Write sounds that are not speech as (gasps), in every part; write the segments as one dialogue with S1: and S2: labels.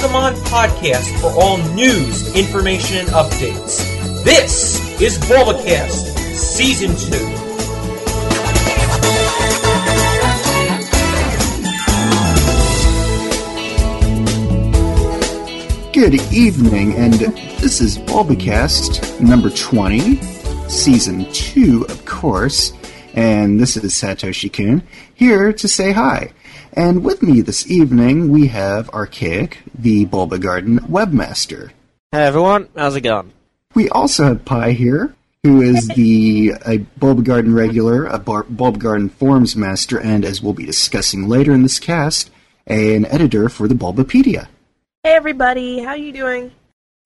S1: Pokemon podcast for all news, information, and updates. This is Bulbacast Season 2.
S2: Good evening, and this is Bulbacast number 20, season 2, of course. And this is Satoshi Kun here to say hi. And with me this evening, we have Archaic, the Bulba Garden webmaster.
S3: Hey everyone, how's it going?
S2: We also have Pi here, who is the a Bulba Garden regular, a Bar- Bulba Garden forums master, and as we'll be discussing later in this cast, an editor for the Bulbapedia.
S4: Hey everybody, how are you doing?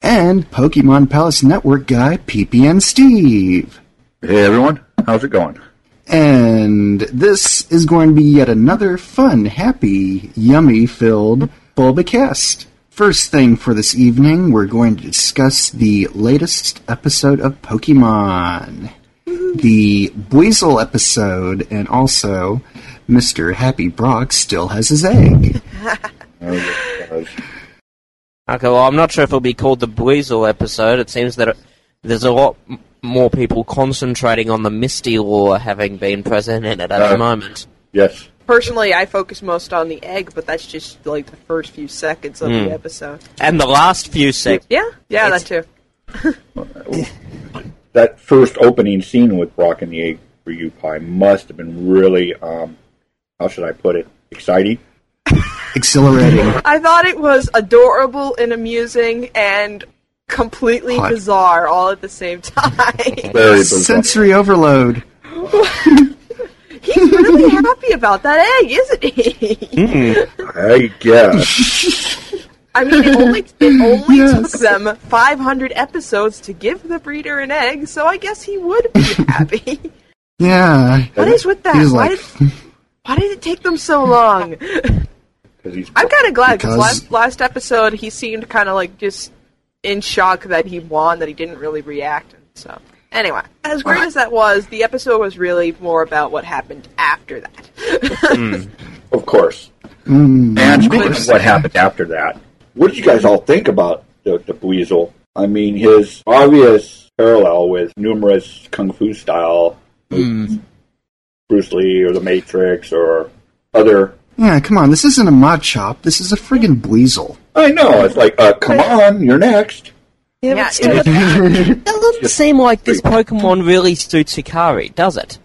S2: And Pokemon Palace Network guy, PPN Steve.
S5: Hey everyone, how's it going?
S2: And this is going to be yet another fun, happy, yummy filled Bulbacast. First thing for this evening, we're going to discuss the latest episode of Pokemon. The Buizel episode, and also Mr. Happy Brock still has his egg.
S5: Oh. (laughs)
S3: Okay, well, I'm not sure if it'll be called the Buizel episode. It seems that it, there's a lot m- more people concentrating on the Misty lure having been present in it at
S5: Uh.
S3: the moment.
S5: yes.
S4: Personally, I focus most on the egg, but that's just like the first few seconds of
S3: Hmm.
S4: the episode.
S3: And the last few seconds.
S4: Yeah, yeah,
S3: It's-
S4: that too. (laughs)
S5: That first opening scene with Brock and the Egg for you, Pi, must have been really, um, how should I put it, exciting.
S2: Exhilarating. (laughs)
S4: I thought it was adorable and amusing and completely
S2: Hot.
S4: bizarre all at the same time. (laughs)
S5: Very.
S2: Sensory overload. (laughs)
S4: He's really happy about that egg, isn't he?
S5: Hmm, I guess.
S4: I mean, it only it only
S2: Yes.
S4: took them 500 episodes to give the breeder an egg, so I guess he would be (laughs) happy.
S2: Yeah.
S4: what is with that? Why,
S2: like,
S4: did, why did it take them so long? I'm kind of glad because
S2: Because-
S4: last last episode he seemed kind of like just in shock that he won, that he didn't really react. And so anyway, as great as that was, the episode was really more about what happened after that.
S5: Of course.
S2: mm,
S5: And speaking of what happened after that, what did you guys all think about the, the Buizel? I mean, his obvious parallel with numerous kung fu style movies, Bruce Lee or The Matrix or other.
S2: yeah, come on, this isn't a mod shop, this is a friggin' Buizel.
S5: I know it's like, uh, come on, you're next.
S3: Yeah,
S4: Yeah,
S3: but still,
S4: it- (laughs)
S3: it doesn't seem like this Pokemon really suits Hikari, does it?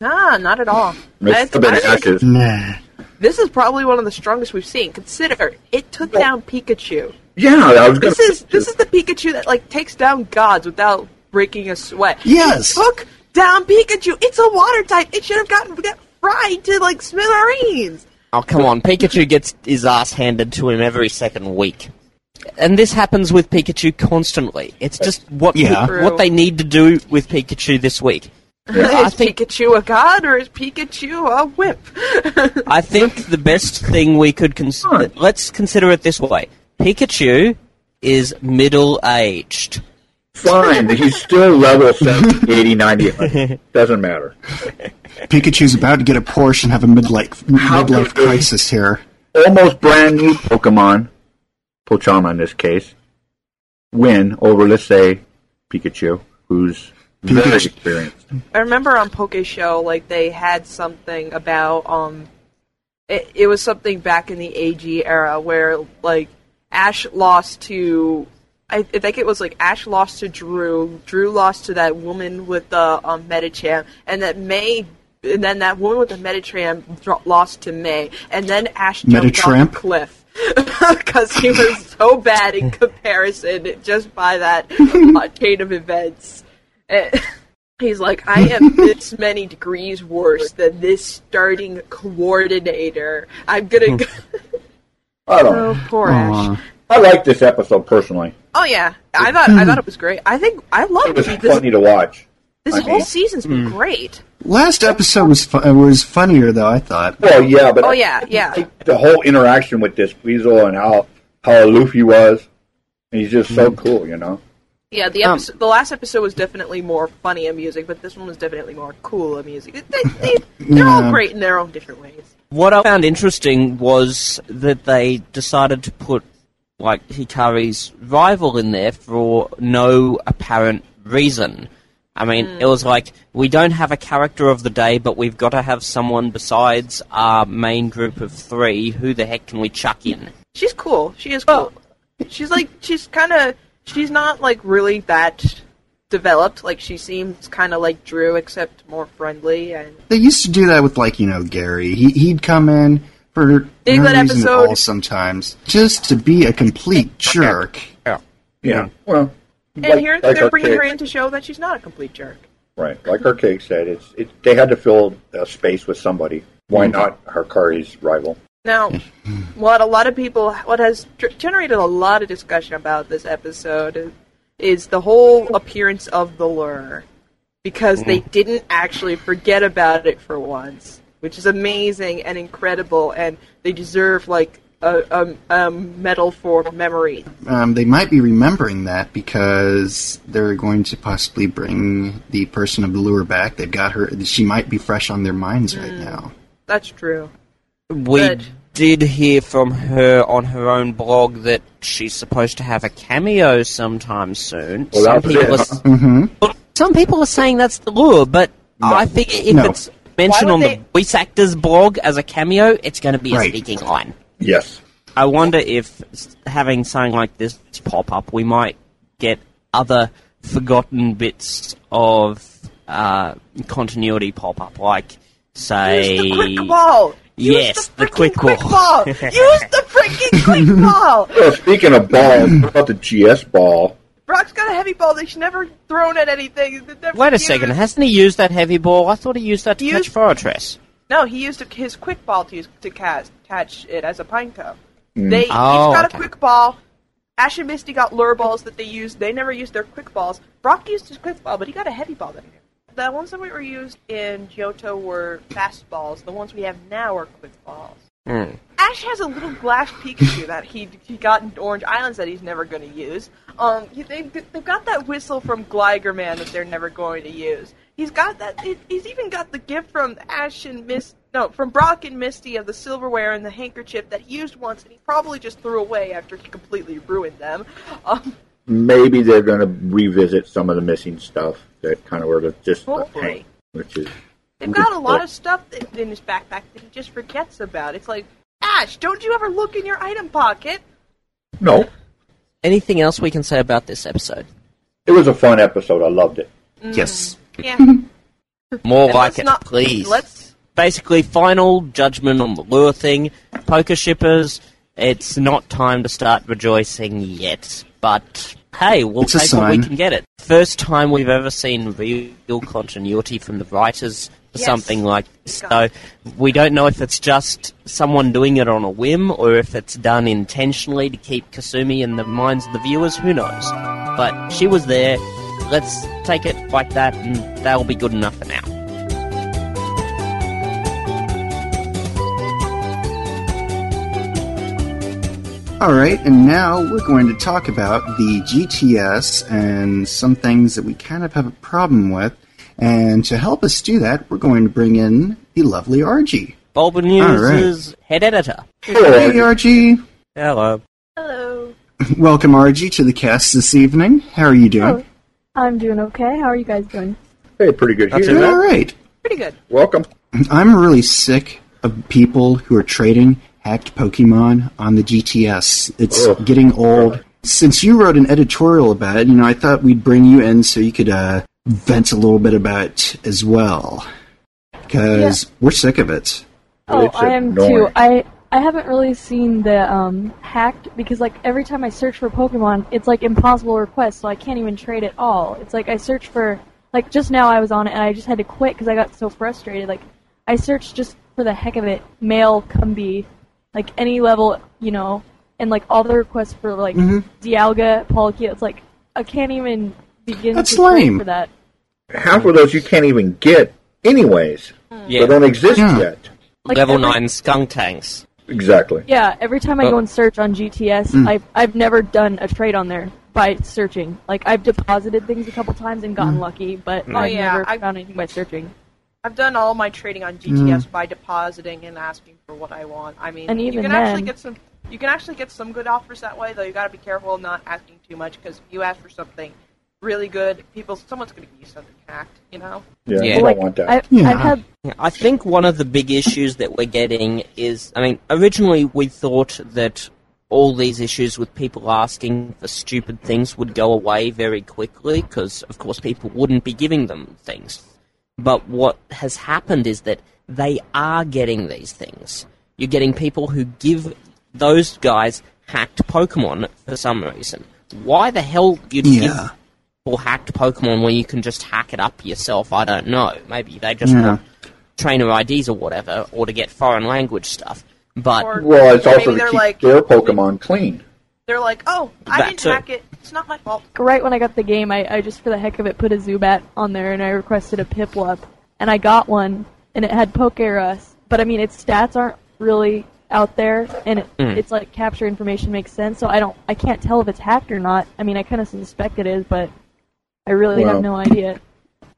S4: nah, not at all.
S5: It's
S4: I-
S5: a bit
S4: I think
S5: active.
S2: Nah.
S4: This is probably one of the strongest we've seen. Consider it took down Pikachu.
S5: Yeah, I was going
S4: This is this is the Pikachu that like takes down gods without breaking a sweat.
S2: Yes.
S4: It took down Pikachu. It's a water type. It should have gotten got fried to like smithereens.
S3: Oh, come on. Pikachu gets his ass handed to him every second week. And this happens with Pikachu constantly. It's just what
S2: Yeah.
S3: pe- what they need to do with Pikachu this week. (laughs) I
S4: is
S3: think
S4: Pikachu a god or is Pikachu a whip? (laughs)
S3: I think the best thing we could consider. Let's consider it this way: Pikachu is middle aged.
S5: Fine, he's still level 70, 80, 90. (laughs) Doesn't matter.
S2: Pikachu's about to get a Porsche and have a midlife midlife crisis here.
S5: Almost brand new Pokemon, Pochama in this case, win over, let's say, Pikachu, who's very
S2: Pikachu-
S5: experienced.
S4: I remember on Poke Show, like they had something about um, it, it was something back in the AG era where like Ash lost to, I, I think it was like Ash lost to Drew, Drew lost to that woman with the um, Medicham, and that May. And then that woman with the Meditram dro- lost to May, and then Ash jumped off
S2: Meditramp?
S4: the cliff (laughs) because he was so bad in comparison just by that (laughs) uh, chain of events. And (laughs) he's like, I am this many degrees worse than this starting coordinator. I'm gonna go.
S5: I don't
S4: Oh, poor
S2: Aw.
S4: Ash.
S5: I like this episode personally.
S4: Oh yeah, I thought I thought it was great. I think I loved
S5: It
S4: love
S5: was
S4: this.
S5: funny to watch.
S4: This
S5: I
S4: whole
S5: mean-
S4: season's been great.
S2: Last episode was fu- was funnier though. I thought.
S5: Well, yeah, but
S4: Oh yeah, yeah.
S5: The whole interaction with this Weasel and how how aloof he was, and he's just so cool, you know.
S4: Yeah, the
S3: Um,
S4: the last episode was definitely more funny and amusing, but this one was definitely more cool and amusing. They, they, they're all great in their own different ways.
S3: What I found interesting was that they decided to put like Hikari's rival in there for no apparent reason. I mean, mm. it was like we don't have a character of the day, but we've got to have someone besides our main group of three. Who the heck can we chuck in?
S4: She's cool. She is cool. Oh. She's like she's kind of she's not like really that developed. Like she seems kind of like Drew, except more friendly and
S2: They used to do that with, like, you know, Gary. He, he'd come in for
S4: Big
S2: no
S4: that
S2: reason at all sometimes, just to be a complete jerk.
S5: Yeah. Yeah. Well,
S4: and
S5: like-
S4: here
S5: like
S4: they're bringing
S5: Archaic-
S4: her in to show that she's not a complete jerk.
S5: Right, like Archaic said, it's it, they had to fill a space with somebody. Why mm. not Harkari's rival?
S4: Now, what a lot of people, what has ge- generated a lot of discussion about this episode is, is the whole appearance of the lure. Because they mm. didn't actually forget about it for once, which is amazing and incredible, and they deserve, like, a, a, a medal for memory.
S2: Um, they might be remembering that because they're going to possibly bring the person of the lure back. They've got her. She might be fresh on their minds right now.
S4: That's true.
S3: We
S4: Good.
S3: did hear from her on her own blog that she's supposed to have a cameo sometime soon.
S5: Well,
S3: some people
S5: it,
S3: are,
S5: huh? (laughs)
S2: hmm
S3: some people are saying that's the lure, but I think if
S2: No.
S3: it's mentioned on
S4: would
S3: the
S4: they-
S3: voice actor's blog as a cameo, it's going to be
S2: Right.
S3: a speaking line.
S5: Yes.
S3: I wonder if having something like this pop up, we might get other forgotten bits of uh, continuity pop up, like say.
S4: Use the quick ball! Use
S3: Yes, the
S4: freaking
S3: quick
S4: quick
S3: ball.
S4: ball! (laughs) Use the freaking quick (laughs) ball!
S5: Well, speaking of balls, what about the GS ball?
S4: Brock's got a heavy ball that he's never thrown at anything.
S3: Wait a
S4: used.
S3: second, hasn't he used that heavy ball? I thought he used that to
S4: Used-
S3: catch Forretress.
S4: No, he used his quick ball to use, to cast, catch it as a pine cone. They
S3: Oh,
S4: he's got
S3: okay.
S4: a quick ball. Ash and Misty got lure balls that they used. They never used their quick balls. Brock used his quick ball, but he got a heavy ball that he did. The ones that were used in Johto were fast balls. The ones we have now are quick balls.
S3: Hmm.
S4: Ash has a little glass Pikachu (laughs) that he he got in Orange Islands that he's never going to use. Um, they they've got that whistle from Gligar Man that they're never going to use. He's got that. He's even got the gift from Ash and Miss. No, from Brock and Misty of the silverware and the handkerchief that he used once, and he probably just threw away after he completely ruined them. Um,
S5: Maybe they're going to revisit some of the missing stuff that kind of were just the
S4: Hopefully.
S5: tank, which is
S4: they've got a lot of stuff in his backpack that he just forgets about. It's like Ash, don't you ever look in your item pocket?
S5: no.
S3: Anything else we can say about this episode?
S5: It was a fun episode. I loved it.
S2: Yes.
S4: Yeah. (laughs)
S3: More
S4: And
S3: like it,
S4: not-
S3: please.
S4: Let's
S3: Basically, final judgment on the lure thing. Pokeshippers, it's not time to start rejoicing yet. But hey, we'll
S2: It's
S3: take what we can get it. First time we've ever seen real continuity from the writers for
S4: Yes.
S3: something like this. So we don't know if it's just someone doing it on a whim or if it's done intentionally to keep Kasumi in the minds of the viewers. Who knows? But she was there. Let's take it like that, and that'll be good enough for now.
S2: All right, and now we're going to talk about the GTS and some things that we kind of have a problem with. And to help us do that, we're going to bring in the lovely RG.
S3: Bulba News'
S2: right.
S3: head editor.
S2: Hey,
S5: Hello.
S2: RG.
S3: Hello.
S4: hello.
S2: Welcome, RG, to the cast this evening. How are you oh, doing?
S6: Oh, I'm doing okay. How are you guys doing?
S5: Hey, pretty good
S3: Not
S5: here.
S3: too
S2: all right.
S4: Pretty good.
S5: Welcome.
S2: I'm really sick of people who are trading hacked Pokemon on the GTS. It's
S5: Ugh.
S2: getting old. Since you wrote an editorial about it, you know, I thought we'd bring you in so you could uh, vent a little bit about it as well. Because we're sick of it.
S6: Oh,
S5: It's
S6: I am
S5: annoying.
S6: too. I I haven't really seen the um hacked because like every time I search for Pokemon, it's like impossible request, so I can't even trade at all. It's like I search for like just now I was on it and I just had to quit because I got so frustrated. Like I searched just for the heck of it, male Combee, like any level, you know, and like all the requests for like
S2: Mhm.
S6: Dialga, Palkia. It's like I can't even begin
S2: That's
S6: to trade
S2: lame.
S6: for that.
S5: Half of those you can't even get, anyways. They
S3: Yeah.
S5: don't exist
S2: Yeah.
S5: yet.
S6: Like
S3: Level
S6: every-
S3: 9 Skuntanks.
S5: Exactly.
S6: Yeah, every time I
S3: Oh.
S6: go and search on GTS,
S2: Mm.
S6: I've I've never done a trade on there by searching. Like I've deposited things a couple times and gotten lucky, but
S3: Oh,
S6: I've
S4: yeah,
S6: never
S4: I-
S6: found anything by searching.
S4: I've done all my trading on GTS mm. by depositing and asking for what I want. I mean,
S6: And
S4: you
S6: even
S4: can actually get some You can actually get some good offers that way, though. You got to be careful not asking too much because if you ask for something really good, people someone's going to give you something hacked. You know.
S5: Yeah,
S3: Yeah.
S5: you
S6: like,
S5: don't want that.
S6: I,
S2: Yeah.
S6: I've had
S3: I think one of the big issues that we're getting is, I mean, originally we thought that all these issues with people asking for stupid things would go away very quickly because, of course, people wouldn't be giving them things. But what has happened is that they are getting these things. You're getting people who give those guys hacked Pokemon for some reason. Why the hell you'd
S2: Yeah.
S3: give people hacked Pokemon when you can just hack it up yourself? I don't know. Maybe they just
S2: Yeah.
S3: want trainer IDs or whatever, or to get foreign language stuff. But
S4: Or
S5: well, it's also to keep
S4: like
S5: their Pokemon clean.
S4: They're like, oh, I
S3: That
S4: didn't
S3: too.
S4: hack it. It's not my fault.
S6: right when I got the game, I, I just for the heck of it put a Zubat on there and I requested a Piplup, and I got one, and it had Pokerus, but I mean its stats aren't really out there, and it,
S3: Mm.
S6: it's like capture information makes sense, so I don't, I can't tell if it's hacked or not. I mean, I kind of suspect it is, but I really
S5: Well.
S6: have no idea.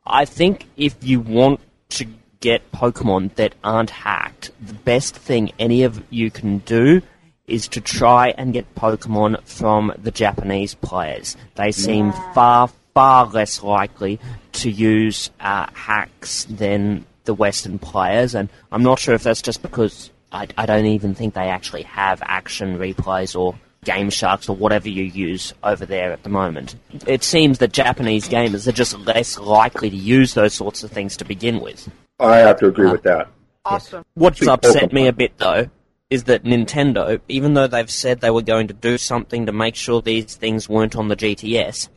S3: I think if you want to get Pokemon that aren't hacked, the best thing any of you can do is to try and get Pokemon from the Japanese players. They seem far, far less likely to use uh, hacks than the Western players, and I'm not sure if that's just because I, I don't even think they actually have action replays or Game Sharks or whatever you use over there at the moment. It seems that Japanese gamers are just less likely to use those sorts of things to begin with.
S5: I have to agree
S3: Ah.
S5: with that.
S4: Awesome.
S3: What's
S5: Sweet
S3: upset
S5: Pokemon.
S3: me a bit though is that Nintendo, even though they've said they were going to do something to make sure these things weren't on the GTS,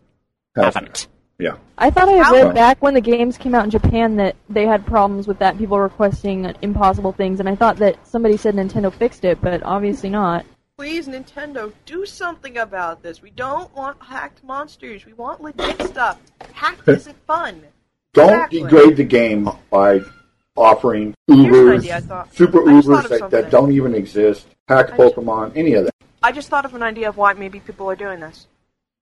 S3: haven't.
S5: Yeah.
S6: I thought I had read back when the games came out in Japan that they had problems with that, people requesting impossible things, and I thought that somebody said Nintendo fixed it, but obviously not.
S4: Please, Nintendo, do something about this. We don't want hacked monsters. We want legit stuff. Hacked isn't fun.
S5: Don't
S4: Exactly.
S5: degrade the game by offering Ubers,
S4: thought.
S5: super
S4: I just thought
S5: Ubers that, that don't even exist, hacked
S4: I just-
S5: Pokemon, any of that.
S4: I just thought of an idea of why maybe people are doing this.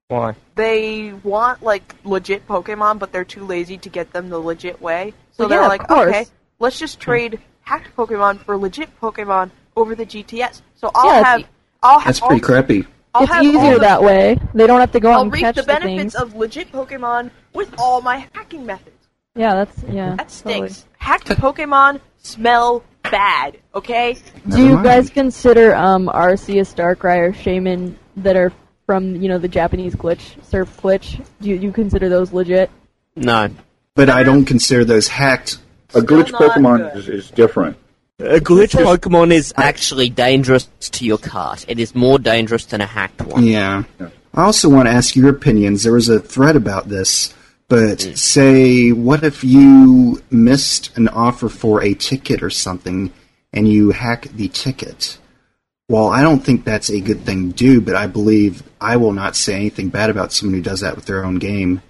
S3: Why?
S4: They want like legit Pokemon, but they're too lazy to get them the legit way. So
S6: Well,
S4: they're
S6: yeah,
S4: like, okay, let's just hmm. trade hacked Pokemon for legit Pokemon over the GTS. So I'll
S6: Yeah,
S4: have, I'll have,
S2: That's
S4: all,
S2: pretty crappy.
S4: I'll
S6: it's easier
S4: the-
S6: that way. They don't have to go out
S4: I'll
S6: and
S4: reap
S6: catch
S4: the benefits
S6: things.
S4: of legit Pokemon with all my hacking methods.
S6: Yeah, that's yeah.
S4: That
S6: totally.
S4: stinks. Hacked Pokemon smell bad. Okay.
S6: Do you
S2: Never
S6: guys
S2: mind.
S6: consider um, Arceus, Darkrai, or Shaymin that are from you know the Japanese glitch, Surf glitch? Do you, you consider those legit?
S3: No.
S2: But I don't consider those hacked.
S5: A glitch
S4: not
S5: Pokemon
S4: good.
S5: is, is different.
S3: A glitch Pokemon is actually dangerous to your cart. It is more dangerous than a hacked one.
S2: Yeah. I also want to ask your opinions. There was a thread about this, but say, what if you missed an offer for a ticket or something and you hack the ticket? Well, I don't think that's a good thing to do, but I believe I will not say anything bad about someone who does that with their own game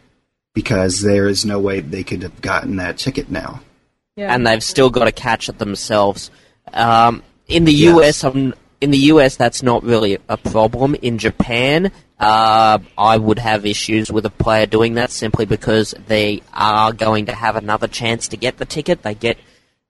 S2: because there is no way they could have gotten that ticket now.
S6: Yeah.
S3: and they've still got to catch it themselves. Um, in the
S2: Yes.
S3: US, um, in the US, that's not really a problem. In Japan, uh, I would have issues with a player doing that simply because they are going to have another chance to get the ticket. They get,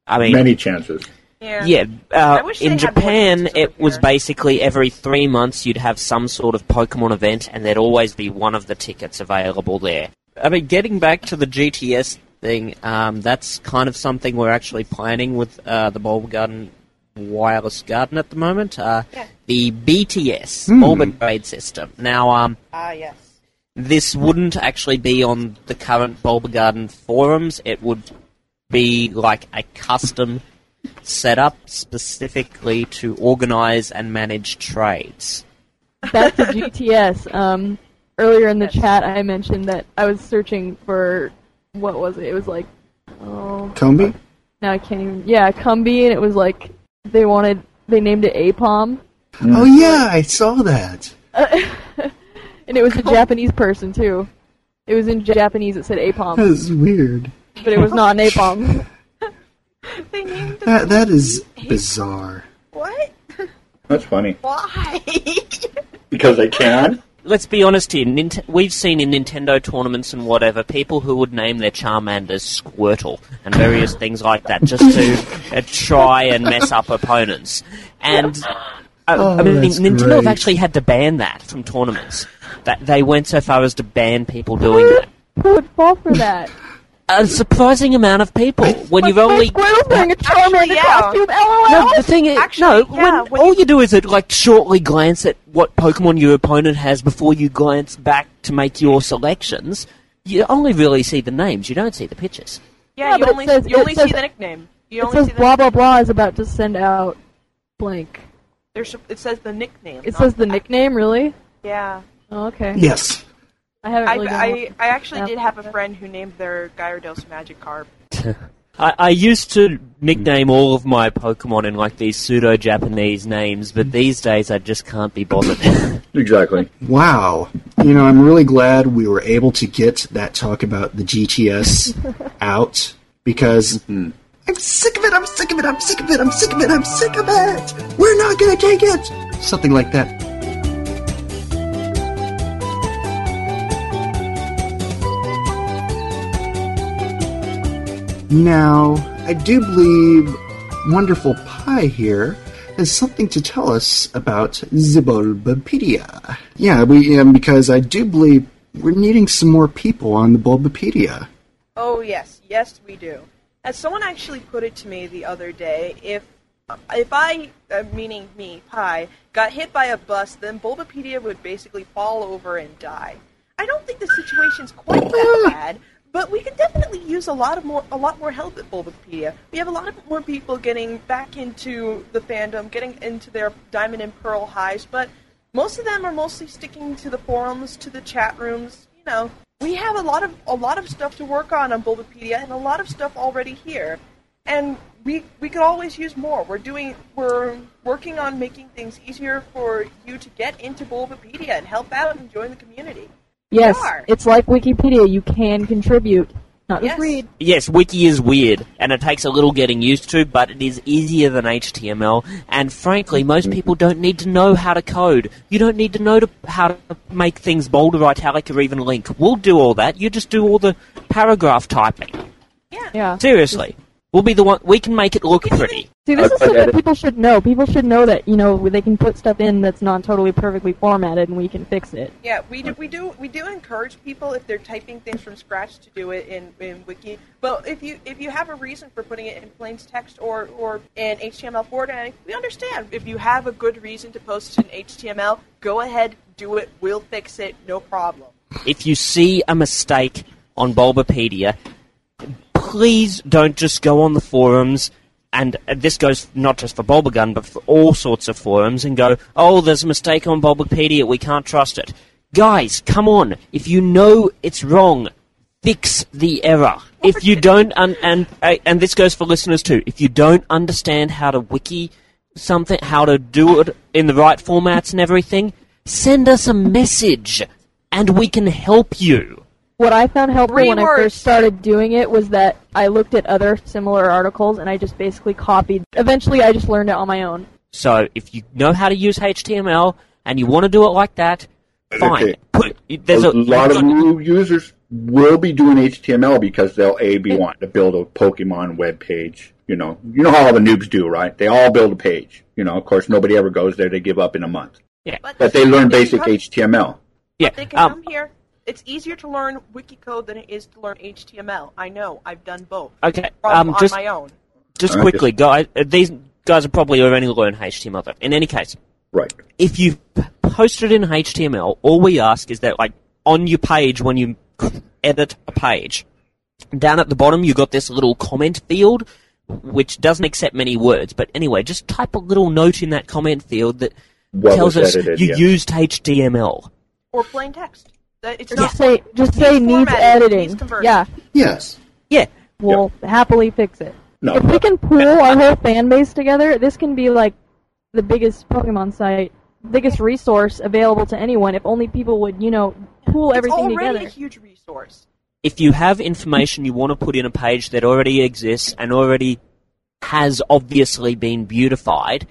S3: I mean,
S5: Many chances.
S4: Yeah.
S3: yeah, uh, in Japan, it was basically every three months you'd have some sort of Pokemon event, and there'd always be one of the tickets available there. I mean, getting back to the GTS thing, um, that's kind of something we're actually planning with uh, the Bulb Garden Wireless Garden at the moment. Uh,
S4: Yeah.
S3: The BTS,
S2: Hmm.
S3: Orbit Grade System. Now, um,
S4: Ah, yes.
S3: this wouldn't actually be on the current Bulba Garden forums. It would be like a custom setup specifically to organize and manage trades.
S6: Back to GTS. Um, earlier in the chat, I mentioned that I was searching for what was it? It was like, oh,
S2: Combee?
S6: now I can't even. Yeah, Combee, and it was like they wanted they named it Aipom,
S2: Oh, yeah, I saw that. (laughs)
S6: and it was a Japanese person too. It was in Japanese. It said
S2: That
S6: Aipom,
S2: is weird.
S6: but it was not an Aipom. (laughs)
S4: They named
S2: That, that is bizarre.
S4: what?
S5: That's funny. (laughs)
S4: Why?
S5: Because they can?
S3: Let's be honest here. Nint- we've seen in Nintendo tournaments and whatever people who would name their Charmanders Squirtle and various (laughs) things like that just to uh, try and mess up opponents. And I,
S2: Oh,
S3: I mean,
S2: that's
S3: Nintendo have actually had to ban that from tournaments. That they went so far as to ban people doing that.
S6: Who would fall for that?
S3: A surprising amount of people. When you've only
S6: wearing a Charmander
S4: Actually, yeah.
S6: costume. LOL.
S3: no, the thing is,
S4: Actually,
S3: no.
S4: yeah,
S3: when,
S4: when
S3: all
S4: you-
S3: you do is like shortly glance at what Pokemon your opponent has before you glance back to make your selections. You only really see the names. You don't see the pictures.
S4: Yeah,
S6: Yeah,
S4: you
S6: but it
S4: only
S6: says-
S4: you
S6: it
S4: only
S6: says-
S4: see the nickname. You
S6: It
S4: only
S6: says
S4: see the
S6: blah blah blah is about to send out blank.
S4: There's, it says the nickname.
S6: It
S4: not
S6: says the
S4: the-
S6: nickname, really?
S4: Yeah.
S6: Oh, okay.
S2: Yes.
S6: I haven't really done
S4: I. I actually did have a friend who named their Gyarados Magikarp. (laughs)
S3: I, I used to nickname all of my Pokemon in like these pseudo Japanese names, but these days I just can't be bothered. (laughs)
S5: Exactly.
S2: Wow. You know, I'm really glad we were able to get that talk about the GTS (laughs) out because mm-hmm. I'm sick of it, I'm sick of it, I'm sick of it, I'm sick of it, I'm sick of it. We're not going to take it. Something like that. Now, I do believe Wonderful Pi here has something to tell us about the Bulbapedia. Yeah, we um, because I do believe we're needing some more people on the Bulbapedia.
S4: Oh yes, yes we do. As someone actually put it to me the other day, if if I, uh, meaning me, Pi, got hit by a bus, then Bulbapedia would basically fall over and die. I don't think the situation's quite that (laughs) bad, but we could definitely use a lot of more, a lot more help at Bulbapedia. We have a lot of more people getting back into the fandom, getting into their Diamond and Pearl highs, but most of them are mostly sticking to the forums, to the chat rooms. You know, we have a lot of a lot of stuff to work on on Bulbapedia, and a lot of stuff already here. And we we could always use more. We're doing we're working on making things easier for you to get into Bulbapedia and help out and join the community.
S6: Yes,
S4: are.
S6: it's like Wikipedia. You can contribute, not just
S4: Yes.
S6: read.
S3: yes, Wiki is weird, and it takes a little getting used to, but it is easier than HTML, and frankly, most people don't need to know how to code. You don't need to know to, how to make things bold or italic or even link. We'll do all that. You just do all the paragraph typing.
S6: Yeah. yeah.
S3: Seriously. We'll be the one, we can make it look pretty.
S6: See, this
S5: I-
S6: is
S5: I
S6: something that people should know. People should know that you know they can put stuff in that's not totally perfectly formatted, and we can fix it.
S4: Yeah, we do, we do we do encourage people if they're typing things from scratch to do it in, in Wiki. But if you if you have a reason for putting it in plain text or or in HTML formatting, we understand. If you have a good reason to post it in HTML, go ahead, do it. We'll fix it, no problem.
S3: If you see a mistake on Bulbapedia, please don't just go on the forums and uh, this goes not just for Bulbagarden, but for all sorts of forums, and go, oh, there's a mistake on Bulbapedia, we can't trust it. Guys, come on. If you know it's wrong, fix the error. If you don't, un- and uh, and this goes for listeners too. If you don't understand how to wiki something, how to do it in the right formats and everything, send us a message, and we can help you.
S6: What I found helpful when I first started doing it was that I looked at other similar articles and I just basically copied. Eventually, I just learned it on my own.
S3: So if you know how to use HTML and you want to do it like that, fine.
S5: Okay.
S3: Put, there's
S5: a
S3: a,
S5: lot of
S3: you've
S5: new users will be doing HTML because they'll a be wanting to build a Pokemon web page. You know, you know how all the noobs do, right? They all build a page. You know, of course, nobody ever goes there. They give up in a month.
S3: yeah,
S5: But they learn basic
S4: come-
S5: HTML.
S3: yeah.
S4: They can
S3: um,
S4: come here. It's easier to learn wiki code than it is to learn HTML. I know. I've done both.
S3: okay.
S4: From
S3: Um,
S4: on
S3: just
S4: my own.
S3: just
S5: Okay.
S3: quickly, guys. Uh, these guys are probably already learned HTML. Though. In any case,
S5: Right.
S3: if you post it in HTML, all we ask is that, like, on your page when you edit a page, down at the bottom you've got this little comment field, which doesn't accept many words. But anyway, just type a little note in that comment field that
S5: What
S3: tells us
S5: edited,
S3: you
S5: yeah.
S3: used HTML.
S4: Or plain text. That- It's
S6: Or
S4: not
S6: just say, just say
S4: Needs
S6: needs editing.
S4: needs.
S6: Yeah,
S2: Yes.
S3: Yeah,
S6: we'll happily fix it.
S5: No.
S6: If we can pool our whole fan base together, this can be like the biggest Pokemon site, biggest resource available to anyone. If only people would, you know, pool everything
S4: it's already
S6: together.
S4: a huge resource.
S3: if you have information you want to put in a page that already exists and already has obviously been beautified,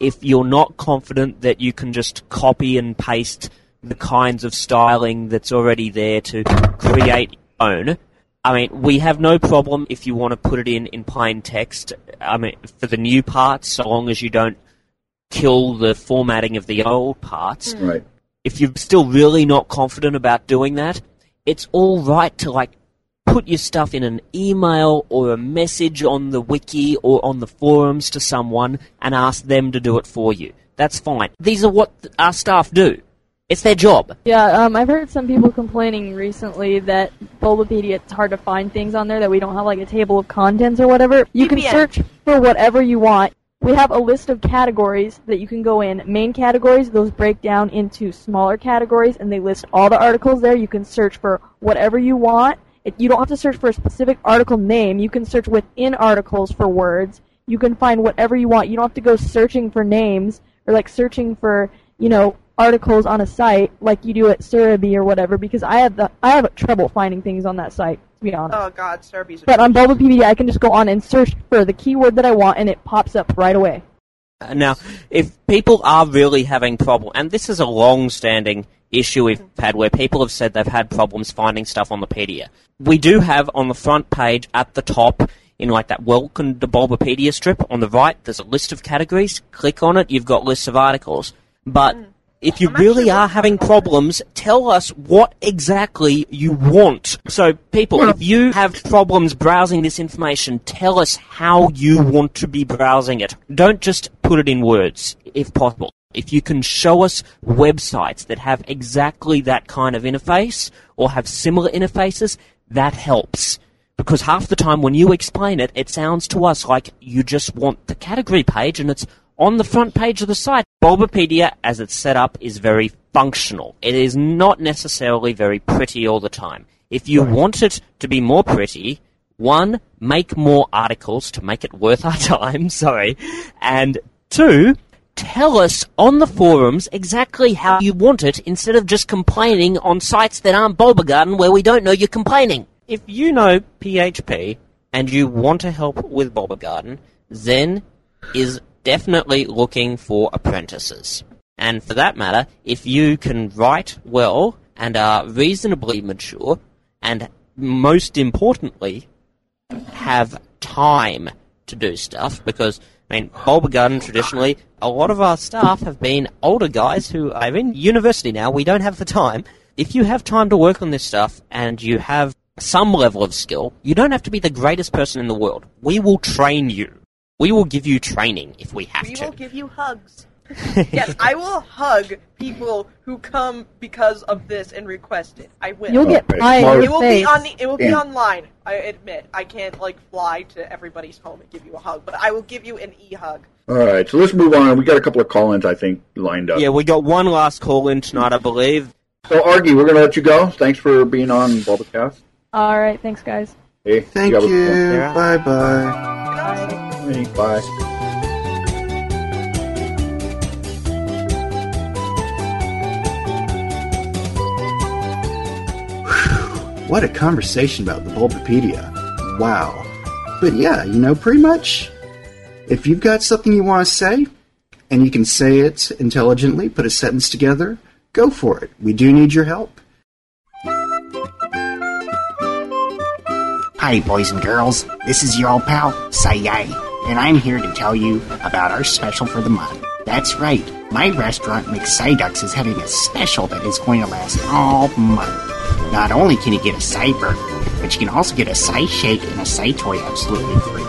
S3: if you're not confident that you can just copy and paste the kinds of styling that's already there to create your own, I mean, we have no problem if you want to put it in in plain text. I mean, for the new parts, so long as you don't kill the formatting of the old parts. Mm.
S5: Right.
S3: If you're still really not confident about doing that, it's all right to like put your stuff in an email or a message on the wiki or on the forums to someone and ask them to do it for you. That's fine. These are what our staff do. It's their job.
S6: Yeah, um, I've heard some people complaining recently that Bulbapedia, it's hard to find things on there that we don't have like a table of contents or whatever. You can search for whatever you want. We have a list of categories that you can go in. Main categories, those break down into smaller categories, and they list all the articles there. You can search for whatever you want. It, you don't have to search for a specific article name. You can search within articles for words. You can find whatever you want. You don't have to go searching for names or like searching for, you know, articles on a site like you do at Serebii or whatever because I have the I have trouble finding things on that site to be honest.
S4: Oh God, Serebii's.
S6: but on Bulbapedia, I can just go on and search for the keyword that I want, and it pops up right away.
S3: Uh, Now, if people are really having problem, and this is a long-standing issue we've had where people have said they've had problems finding stuff on the Pedia. We do have on the front page at the top, in like that Welcome to Bulbapedia strip on the right, there's a list of categories. Click on it, you've got lists of articles. But if you
S4: I'm
S3: really are having problems, tell us what exactly you want. So, people, if you have problems browsing this information, tell us how you want to be browsing it. Don't just put it in words, if possible. If you can show us websites that have exactly that kind of interface, or have similar interfaces, that helps. Because half the time when you explain it, it sounds to us like you just want the category page and it's on the front page of the site. Bulbapedia, as it's set up, is very functional. It is not necessarily very pretty all the time. If you want it to be more pretty, one, make more articles to make it worth our (laughs) time, sorry, and two, tell us on the forums exactly how you want it instead of just complaining on sites that aren't Bulbagarden where we don't know you're complaining. If you know PHP and you want to help with Bulbagarden, Zen is definitely looking for apprentices. And for that matter, if you can write well and are reasonably mature, and most importantly, have time to do stuff, because, I mean, Bulbagarden traditionally, a lot of our staff have been older guys who are in university now, we don't have the time. If you have time to work on this stuff, and you have some level of skill, you don't have to be the greatest person in the world. We will train you. We will give you training if we have
S4: We
S3: to.
S4: We will give you hugs. (laughs) yes, I will hug people who come because of this and request it. I will.
S6: You'll get
S5: Okay.
S6: pie in your
S4: it will
S6: face.
S4: be on the. It will be
S5: Yeah.
S4: online. I admit. I can't like fly to everybody's home and give you a hug, but I will give you an e hug.
S5: All right, so let's move on. We got a couple of call-ins, I think, lined up.
S3: Yeah, we got one last call in tonight, I believe.
S5: So, Argy, we're going to let you go. Thanks for being on Bulbacast.
S6: All right, thanks guys.
S5: Hey,
S2: Thank
S5: have a-
S2: you.
S3: Yeah.
S2: Bye bye.
S5: Bye.
S2: What a conversation about the Bulbapedia. Wow. But yeah, you know, pretty much, if you've got something you want to say, and you can say it intelligently, put a sentence together, go for it. We do need your help.
S7: Hi, boys and girls. This is your old pal, Sayai, and I'm here to tell you about our special for the month. That's right, my restaurant, McSidux, is having a special that is going to last all month. Not only can you get a side burger, but you can also get a side shake and a side toy absolutely free.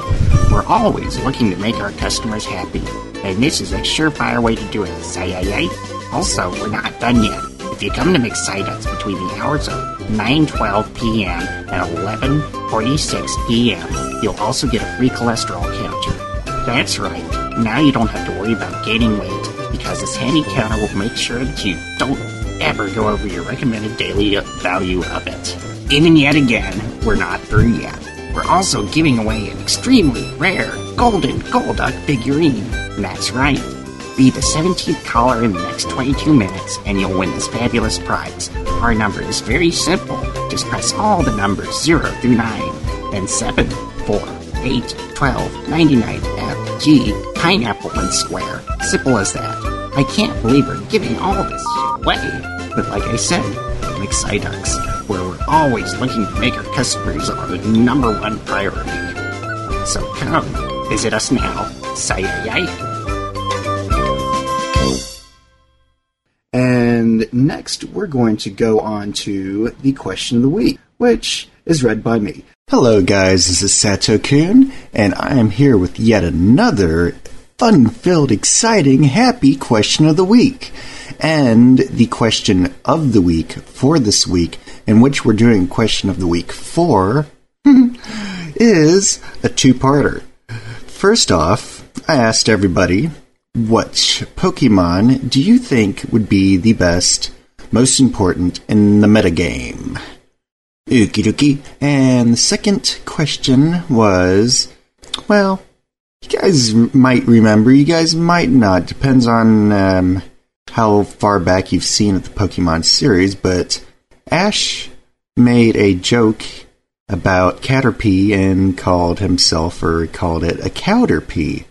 S7: We're always looking to make our customers happy, and this is a surefire way to do it, Sayai. Also, we're not done yet. If you come to McSidux between the hours of 9:12 p.m. and 11:46 p.m., you'll also get a free cholesterol counter. That's right. Now you don't have to worry about gaining weight because this handy counter will make sure that you don't ever go over your recommended daily value of it. Even yet again, we're not through yet. We're also giving away an extremely rare golden Golduck figurine. That's right. Be the 17th caller in the next 22 minutes and you'll win this fabulous prize. Our number is very simple. Just press all the numbers 0 through 9, then 7, 4, 8, 12, 99, F, G, pineapple, and square. Simple as that. I can't believe we're giving all this away. But like I said, McSidux, where we're always looking to make our customers our number one priority. So come, visit us now. Say
S2: next, we're going to go on to the question of the week, which is read by me. Hello, guys. This is Sato Kun, and I am here with yet another fun filled, exciting, happy question of the week. And the question of the week for this week, in which we're doing question of the week for, (laughs) is a two parter. First off, I asked everybody, what Pokemon do you think would be the best, most important in the metagame? Okie dokie. And the second question was, well, you guys might remember, you guys might not. Depends on um, how far back you've seen the Pokemon series, but Ash made a joke about Caterpie and called himself or called it a Cowderpie.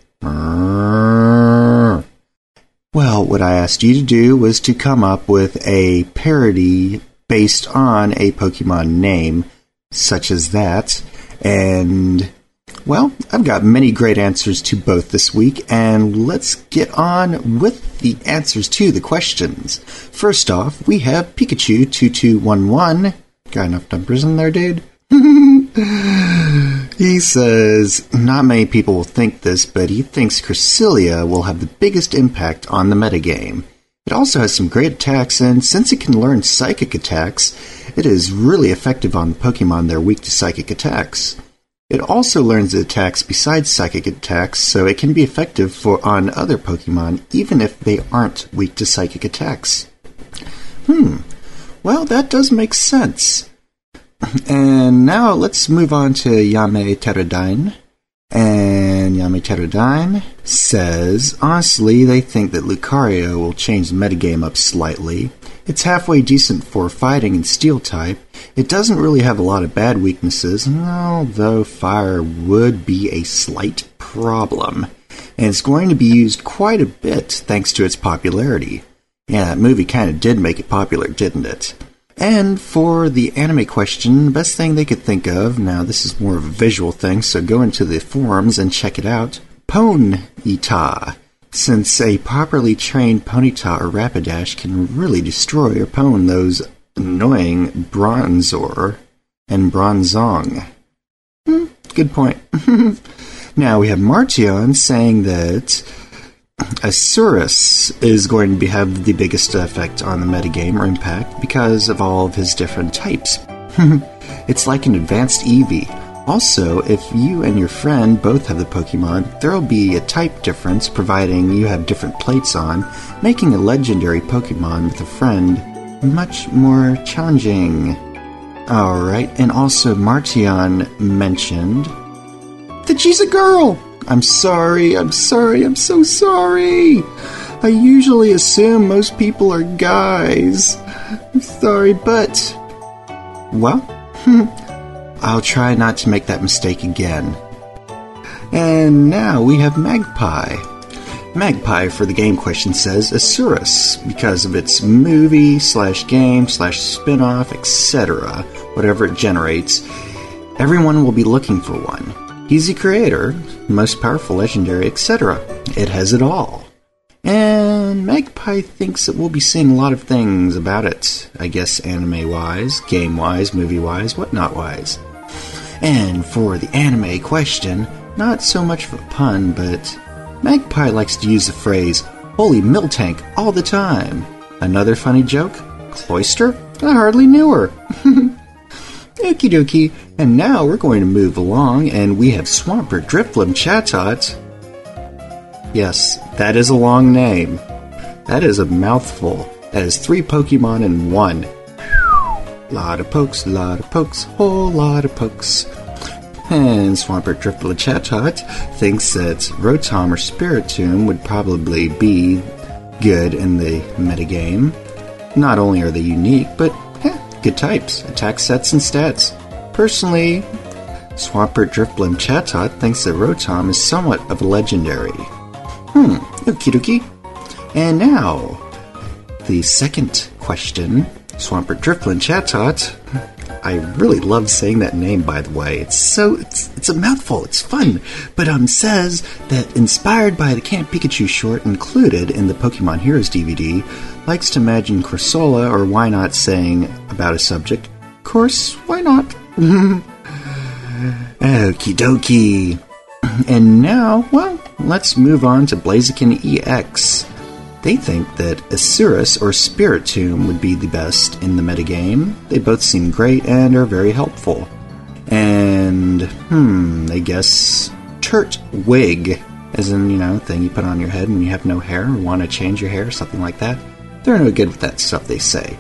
S2: Well, what I asked you to do was to come up with a parody based on a Pokemon name, such as that. And, well, I've got many great answers to both this week, and let's get on with the answers to the questions. First off, we have Pikachu2211. Got enough numbers in there, dude? (laughs) he says, not many people will think this, but he thinks Cresselia will have the biggest impact on the metagame. It also has some great attacks, and since it can learn psychic attacks, it is really effective on Pokemon that are weak to psychic attacks. It also learns attacks besides psychic attacks, so it can be effective for on other Pokemon even if they aren't weak to psychic attacks. Hmm. Well, that does make sense. And now let's move on to Yame Pterodyne. And Yame Pterodyne says, honestly, they think that Lucario will change the metagame up slightly. It's halfway decent for fighting and steel type. It doesn't really have a lot of bad weaknesses, although fire would be a slight problem. And it's going to be used quite a bit thanks to its popularity. Yeah, that movie kind of did make it popular, didn't it? And for the anime question, best thing they could think of, now this is more of a visual thing, so go into the forums and check it out. Ponyta. Since a properly trained Ponyta or Rapidash can really destroy or pwn those annoying Bronzor and Bronzong. Hmm, good point. (laughs) now we have Martion saying that Arceus is going to have the biggest effect on the metagame or impact because of all of his different types. (laughs) it's like an advanced Eevee. Also, if you and your friend both have the Pokemon, there will be a type difference providing you have different plates on, making a legendary Pokemon with a friend much more challenging. Alright, and also Martion mentioned that she's a girl! I'm sorry, I'm sorry, I'm so sorry. I usually assume most people are guys. I'm sorry, but. Well, (laughs) I'll try not to make that mistake again. And now we have Magpie. Magpie for the game question says Arceus because of its movie slash game slash spin off, etc., whatever it generates. Everyone will be looking for one. He's the creator, most powerful, legendary, etc. It has it all. And Magpie thinks that we'll be seeing a lot of things about it, I guess anime wise, game wise, movie wise, whatnot wise. And for the anime question, not so much of a pun, but Magpie likes to use the phrase, holy Miltank, all the time. Another funny joke? Cloyster? I hardly knew her. (laughs) Okie dokie. And now we're going to move along, and we have Swampert Drifblim Chatot. Yes, that is a long name. That is a mouthful. That is three Pokemon in one. Lot of pokes, lot of pokes, whole lot of pokes. And Swampert Drifblim Chatot thinks that Rotom or Spiritomb would probably be good in the metagame. Not only are they unique, but good types, attack sets, and stats. Personally, Swampert Drifblim Chatot thinks that Rotom is somewhat of a legendary. Hmm, okie dokie. And now, the second question. Swampert Drifblim Chatot I really love saying that name, by the way. It's so it's it's a mouthful. It's fun, but um says that inspired by the Camp Pikachu short included in the Pokemon Heroes DVD, likes to imagine Corsola or why not saying about a subject. Of course, why not? (laughs) Okie dokie. (clears throat) And now, well, let's move on to Blaziken EX. They think that Arceus or Spiritomb would be the best in the metagame. They both seem great and are very helpful. And, hmm, they guess Turt Wig, as in, you know, thing you put on your head when you have no hair or want to change your hair, or something like that. They're no good with that stuff, they say.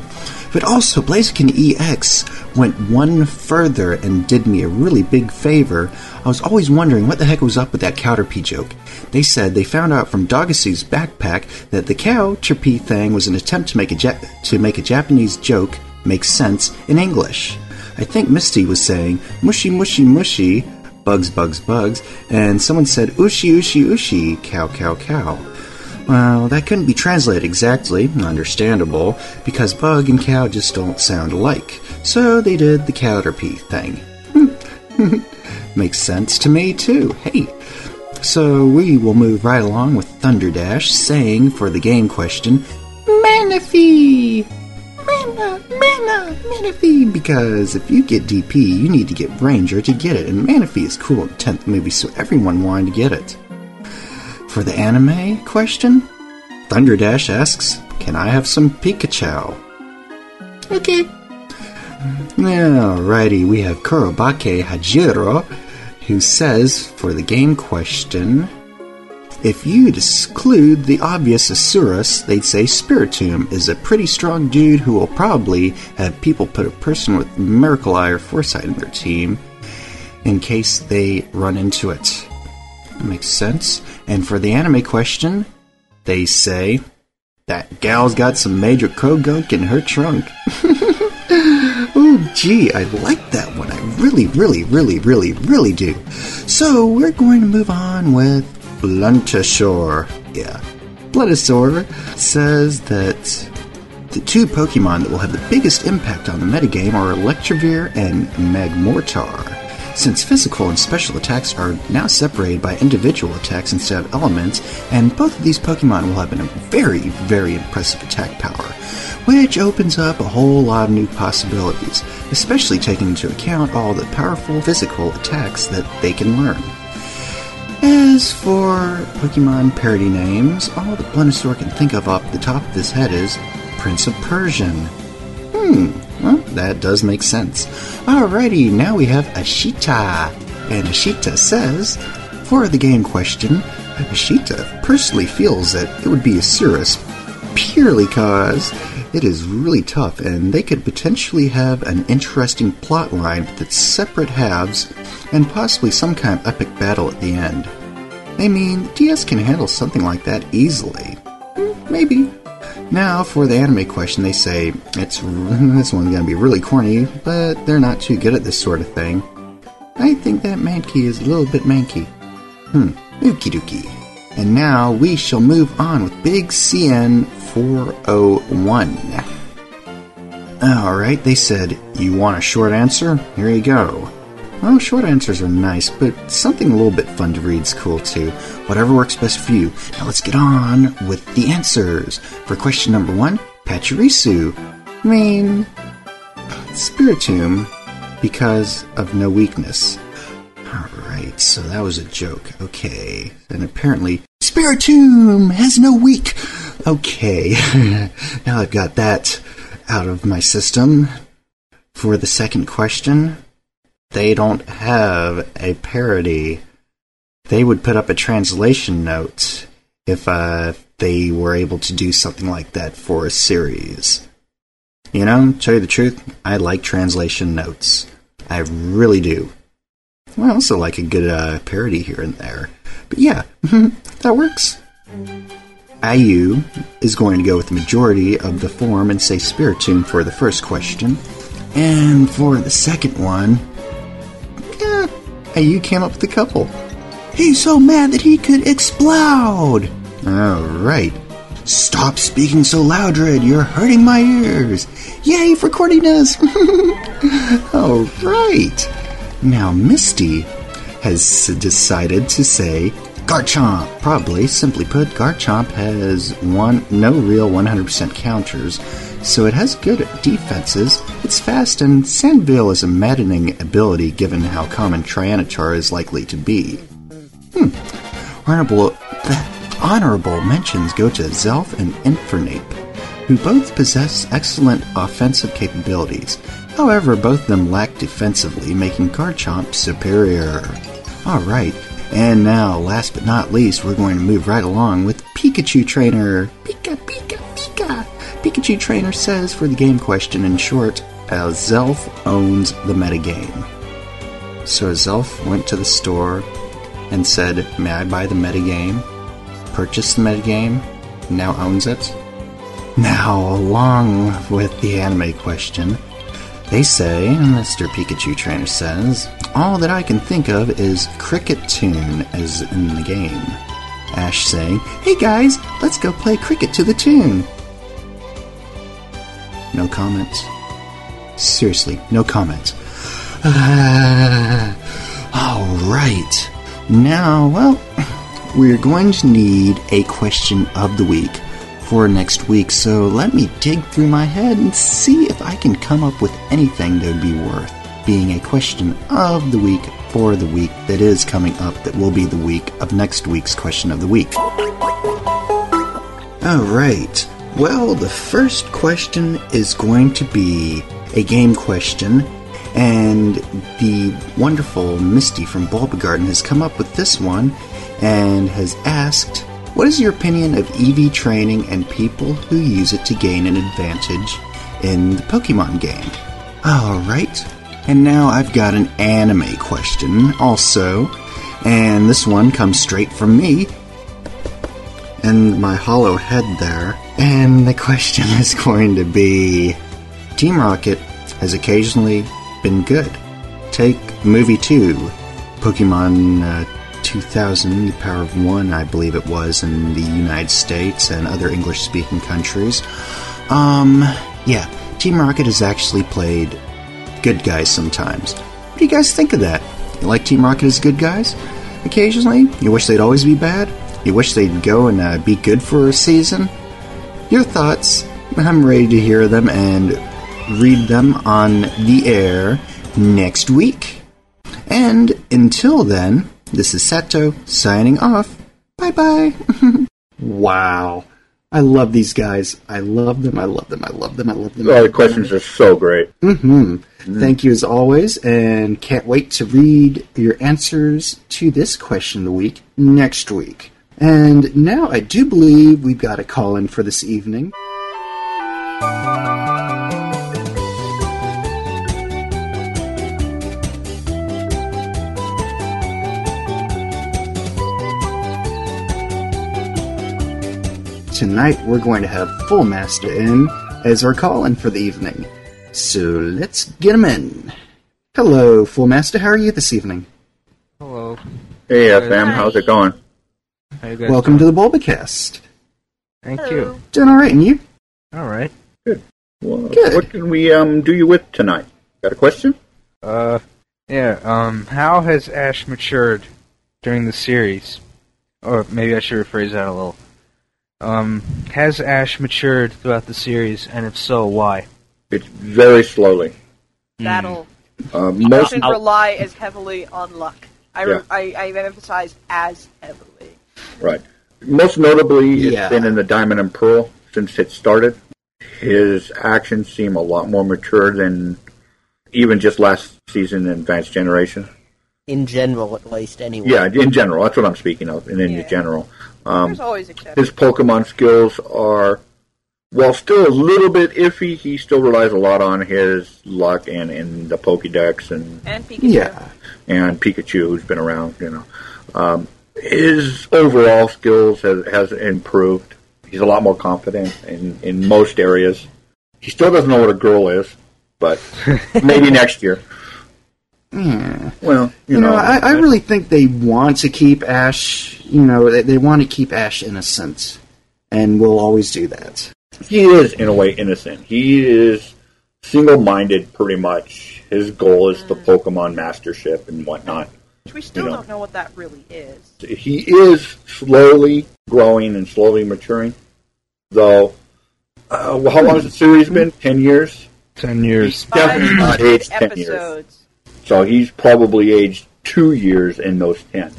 S2: But also, Blaziken EX went one further and did me a really big favor. I was always wondering what the heck was up with that Caterpie joke. They said they found out from Dogasu's backpack that the cow chirpy thing was an attempt to make a ja- to make a Japanese joke make sense in English. I think Misty was saying mushy mushy mushy, bugs bugs bugs, and someone said ushi ushi ushi, cow cow cow. Well, that couldn't be translated exactly, understandable, because bug and cow just don't sound alike. So they did the Caterpie thing. (laughs) Makes sense to me too. Hey. So we will move right along with Thunder Dash saying for the game question, Manaphy! Mana, Mana, Manaphy! Because if you get DP, you need to get Ranger to get it, and Manaphy is cool in the 10th movie, so everyone wanted to get it. For the anime question, Thunderdash asks, Can I have some Pikachu? Okay. Alrighty, we have Kurobake Hajiro, who says, for the game question, if you'd exclude the obvious Arceus, they'd say Spiritomb is a pretty strong dude who will probably have people put a person with Miracle Eye or Foresight in their team in case they run into it. Makes sense. And for the anime question, they say that gal's got some major Croagunk in her trunk. (laughs) oh, gee, I like that one. I really, really, really, really, really do. So we're going to move on with Bluntosaur. Yeah. Bluntosaur says that the two Pokemon that will have the biggest impact on the metagame are Electivire and Magmortar. Since physical and special attacks are now separated by individual attacks instead of elements, and both of these Pokemon will have a very, very impressive attack power, which opens up a whole lot of new possibilities, especially taking into account all the powerful physical attacks that they can learn. As for Pokemon parody names, all that Bluntosaur can think of off the top of his head is Prince of Persian. Hmm, well, that does make sense. Alrighty, now we have Ashita. And Ashita says, for the game question, Ashita personally feels that it would be Arceus purely cause it is really tough and they could potentially have an interesting plot line with its separate halves and possibly some kind of epic battle at the end. I mean, DS can handle something like that easily. Hmm, Maybe. Now, for the anime question, they say it's (laughs) this one's gonna be really corny, but they're not too good at this sort of thing. I think that Mankey is a little bit manky. Hmm, ookie dookie. And now we shall move on with Big CN 401. Alright, they said, You want a short answer? Here you go. Oh, short answers are nice, but something a little bit fun to read is cool too. Whatever works best for you. Now let's get on with the answers. For question number one, Pachirisu. I mean, Spiritomb, because of no weakness. Alright, so that was a joke. Okay. And apparently, Spiritomb has no weak. Okay. (laughs) now I've got that out of my system. For the second question, they don't have a parody. They would put up a translation note if uh, they were able to do something like that for a series. You know, tell you the truth, I like translation notes. I really do. I also like a good uh, parody here and there. But yeah, that works. IU is going to go with the majority of the form and say Spiritomb for the first question. And for the second one, yeah, you came up with a couple. He's so mad that he could explode. Alright. Stop speaking so loud, Red. You're hurting my ears. Yay for corniness. (laughs) All right. Now, Misty has decided to say Garchomp. Probably, simply put, Garchomp has one no real 100% counters, so it has good defenses. It's fast, and Sand Veil is a maddening ability given how common Tyranitar is likely to be. Hmm. Honorable, honorable mentions go to Zelf and Infernape, who both possess excellent offensive capabilities. However, both of them lack defensively, making Garchomp superior. Alright, and now, last but not least, we're going to move right along with Pikachu Trainer. Pika, Pika! Pikachu Trainer says for the game question in short, Azelf owns the metagame. So Zelf went to the store and said, May I buy the metagame? Purchased the metagame, now owns it. Now, along with the anime question, they say, Mr. Pikachu Trainer says, all that I can think of is Kricketune as in the game. Ash saying, Hey guys, let's go play cricket to the tune. No comments. Seriously, no comments. (sighs) Uh, Alright. Now, well, we're going to need a question of the week for next week, so let me dig through my head and see if I can come up with anything that would be worth being a question of the week for the week that is coming up, that will be the week of next week's question of the week. Alright, well, the first question is going to be a game question, and the wonderful Misty from Bulbagarden has come up with this one and has asked, What is your opinion of EV training and people who use it to gain an advantage in the Pokemon game? Alright, and now I've got an anime question also, and this one comes straight from me and my hollow head there. And the question is going to be Team Rocket has occasionally been good. Take movie 2, Pokemon uh, 2000, The Power of One, I believe it was, in the United States and other English speaking countries. Um, yeah, Team Rocket has actually played good guys sometimes. What do you guys think of that? You like Team Rocket as good guys? Occasionally? You wish they'd always be bad? You wish they'd go and uh, be good for a season? Your thoughts? I'm ready to hear them and read them on the air next week. And until then, this is Seto signing off. Bye bye. (laughs) wow. I love these guys. I love them. I love them. I love them. I love them.
S5: Oh, the questions are so great.
S2: hmm Thank you as always, and can't wait to read your answers to this question of the week next week. And now I do believe we've got a call in for this evening. Tonight we're going to have Full Master in as our call in for the evening. So let's get him in. Hello, Full Master. How are you this evening?
S3: Hello.
S5: Hey, uh, FM, how's it going?
S3: How you guys
S2: Welcome to the Bulbacast.
S3: Thank
S4: Hello.
S2: Doing all right, and you?
S3: you. All right.
S5: Well,
S2: Good.
S5: What can we um do you with tonight? Got a question?
S8: Uh, yeah. Um, how has Ash matured during the series? Or maybe I should rephrase that a little. Um, has Ash matured throughout the series, and if so, why?
S5: It's very slowly.
S4: Battle.
S5: Uh,
S4: He
S5: most
S4: doesn't rely as heavily on luck. I,
S5: Yeah.
S4: I, I emphasize as heavily.
S5: Right. Most notably,
S2: Yeah.
S5: it's been in the Diamond and Pearl since it started. His actions seem a lot more mature than even just last season in Advanced Generation.
S3: In general, at least, anyway.
S5: Yeah, in general, that's what I'm speaking of. And in
S4: Yeah.
S5: general, um,
S4: There's always exceptions.
S5: his Pokemon skills are, while still a little bit iffy, he still relies a lot on his luck and in the Pokédex and
S4: And Pikachu.
S2: Yeah.
S5: and Pikachu, who's been around. You know, um, his overall skills has, has improved. He's a lot more confident in in most areas. He still doesn't know what a girl is, but (laughs) maybe next year.
S2: Yeah.
S5: Well, you,
S2: You know, I, I really think they want to keep Ash, you know, they, they want to keep Ash innocent. and will always do that.
S5: He is, in a way, innocent. He is single minded, pretty much. His goal is the mm. Pokemon mastership and whatnot.
S4: Which we still
S5: You know.
S4: don't know what that really is.
S5: He is slowly growing and slowly maturing, though. Uh, well, how long has the series been? Ten years.
S8: Ten years.
S5: Definitely not aged ten years. So he's probably aged two years in those ten.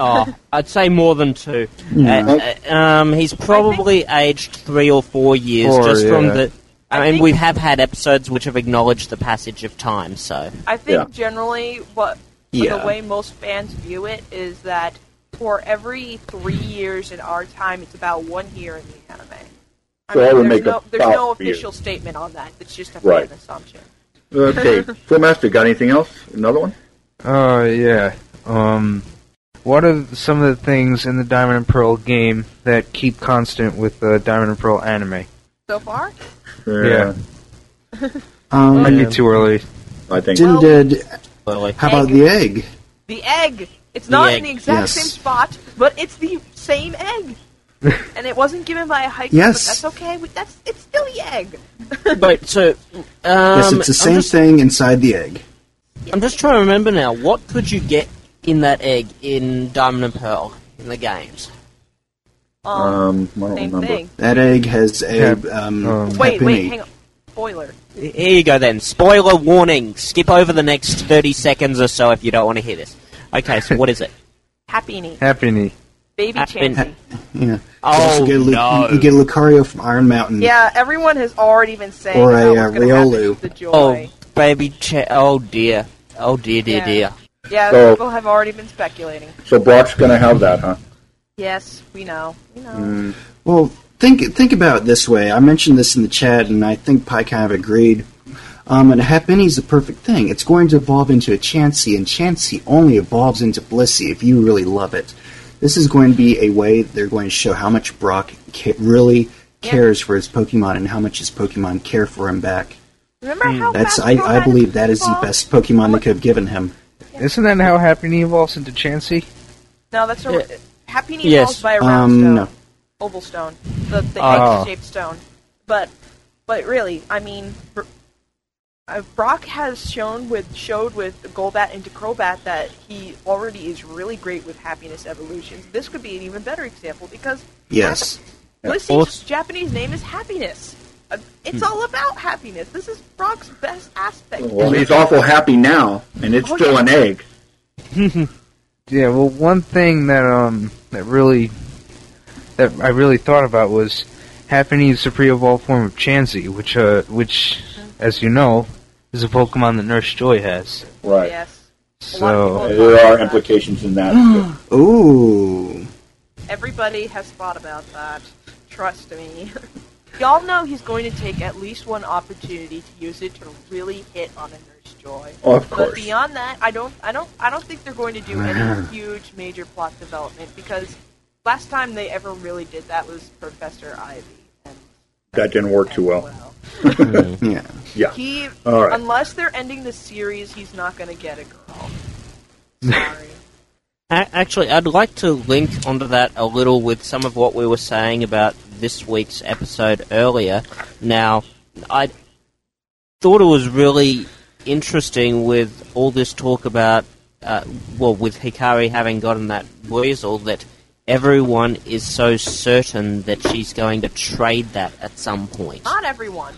S3: Oh, (laughs) I'd say more than two.
S2: Yeah.
S3: Uh, um, he's probably aged three or four years
S8: Four,
S3: just from the. I,
S4: I
S3: mean,
S4: think-
S3: we have had episodes which have acknowledged the passage of time, so.
S4: I think
S5: Yeah.
S4: generally what
S2: Yeah.
S4: the way most fans view it is that for every three years in our time, it's about one year in the anime. I
S5: So I would
S4: there's
S5: make
S4: no,
S5: a
S4: there's no
S5: about a
S4: official statement on that. It's just a
S5: Right.
S4: fan assumption.
S5: Okay, (laughs) Full Master, got anything else? Another one?
S8: Oh yeah. Um, what are some of the things in the Diamond and Pearl game that keep constant with the Diamond and Pearl anime?
S4: So far,
S8: Yeah.
S2: Um,
S8: Might be too early.
S5: I think.
S2: didn't
S4: Well-
S2: did
S3: Clearly.
S2: how about the egg?
S4: the egg. It's not
S3: egg,
S4: in the exact
S2: yes.
S4: same spot, but it's the same egg. (laughs) and it wasn't given by a hiker,
S2: Yes.
S4: but that's okay. We- That's it's still the egg. (laughs)
S3: But, so. Um,
S2: yes, it's the same
S3: I'm just,
S2: thing inside the egg.
S3: I'm just trying to remember now. What could you get in that egg in Diamond and Pearl in the games?
S4: Um,
S5: Um, I don't
S4: same
S5: remember.
S4: thing.
S2: That egg has a
S8: Yeah,
S2: um,
S8: um,
S4: Wait,
S2: Happiny.
S4: wait, hang on. Spoiler.
S3: Here you go then. Spoiler warning. Skip over the next 30 seconds or so if you don't want to hear this. Okay, so what is it? (laughs)
S4: Happy
S8: Happy
S4: Baby
S3: Happy-
S4: Chansey.
S2: Yeah.
S3: Oh,
S2: also get a, Lu-
S3: no.
S2: You get a Lucario from Iron Mountain.
S4: Yeah, everyone has already been saying
S2: Or
S4: about
S2: a,
S4: what's
S2: uh, Riolu.
S4: the joy.
S3: Oh, baby cha- Oh, dear. Oh, dear, dear,
S4: Yeah.
S3: dear.
S4: Yeah,
S5: So-
S4: people have already been speculating.
S5: So Brock's going to have that, huh?
S4: Yes, we know. We know.
S5: Mm.
S2: Well, think think about it this way. I mentioned this in the chat, and I think Pi kind of agreed. Um, and a Happiny is the perfect thing. It's going to evolve into a Chansey, and Chansey only evolves into Blissey if you really love it. This is going to be a way they're going to show how much Brock ca- really cares for his Pokemon and how much his Pokemon care for him back.
S4: Remember how
S2: That's I, I believe
S4: to
S2: that is the best Pokemon they could have given him.
S8: Isn't that how Happy evolves into Chansey?
S4: No, that's a
S3: Yeah.
S4: Happiny
S3: Yes.
S4: evolves by a round
S2: Um,
S4: stone,
S2: no.
S4: Oval stone, the, the
S8: Oh.
S4: egg-shaped stone. But, but really, I mean, uh, Brock has shown with showed with Golbat into Crobat that he already is really great with happiness evolutions. This could be an even better example because
S2: Yes.
S4: Blissey's
S3: Also-
S4: Japanese name is happiness. Uh, it's all about happiness. This is Brock's best aspect.
S5: Well, he's awful happy now, and it's
S4: Oh,
S5: still
S4: yeah.
S5: an egg. (laughs)
S8: Yeah, well, one thing that um that really that I really thought about was Happiny is a pre-evolved form of Chansey, which uh which, as you know, is a Pokemon that Nurse Joy has.
S5: Right.
S4: Yes. A lot of
S8: So
S5: There are implications in that. (gasps)
S2: Ooh.
S4: Everybody has thought about that. Trust me. (laughs) Y'all know he's going to take at least one opportunity to use it to really hit on a nurse joy.
S5: Oh, of
S4: But beyond that, I don't, I don't, I don't think they're going to do any huge major plot development because last time they ever really did that was Professor Ivy. And,
S5: That didn't work too well.
S2: Yeah.
S5: Yeah.
S4: He,
S5: All right.
S4: unless they're ending the series, he's not going to get a girl. (laughs) Sorry.
S3: Actually, I'd like to link onto that a little with some of what we were saying about this week's episode earlier. Now, I thought it was really interesting with all this talk about, uh, well, with Hikari having gotten that weasel, that everyone is so certain that she's going to trade that at some point.
S4: not everyone.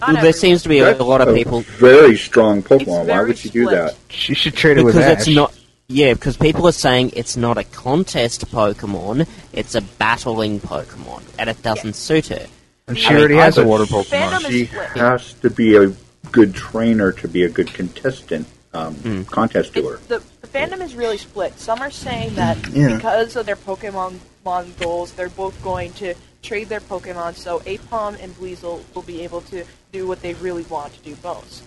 S4: Not
S3: Well, there
S4: everyone.
S3: seems to be a,
S5: That's
S3: lot of
S5: a
S3: people
S5: Very strong Pokemon.
S4: It's
S5: Why would you do
S4: split.
S5: that?
S8: she should trade it with
S3: because
S8: Ash.
S3: it's not. Yeah, because people are saying it's not a contest Pokemon; it's a battling Pokemon, and it doesn't suit her.
S8: and she
S3: I
S8: already
S3: I
S8: has a
S3: would-
S8: water Pokemon.
S4: is
S5: She has to be a good trainer to be a good contestant, um,
S3: Hmm.
S5: contest doer.
S4: It's, the, the fandom is really split. Some are saying hmm. that
S2: Yeah.
S4: because of their Pokemon mon goals, they're both going to trade their Pokemon, so Aipom and Weasel will be able to do what they really want to do most.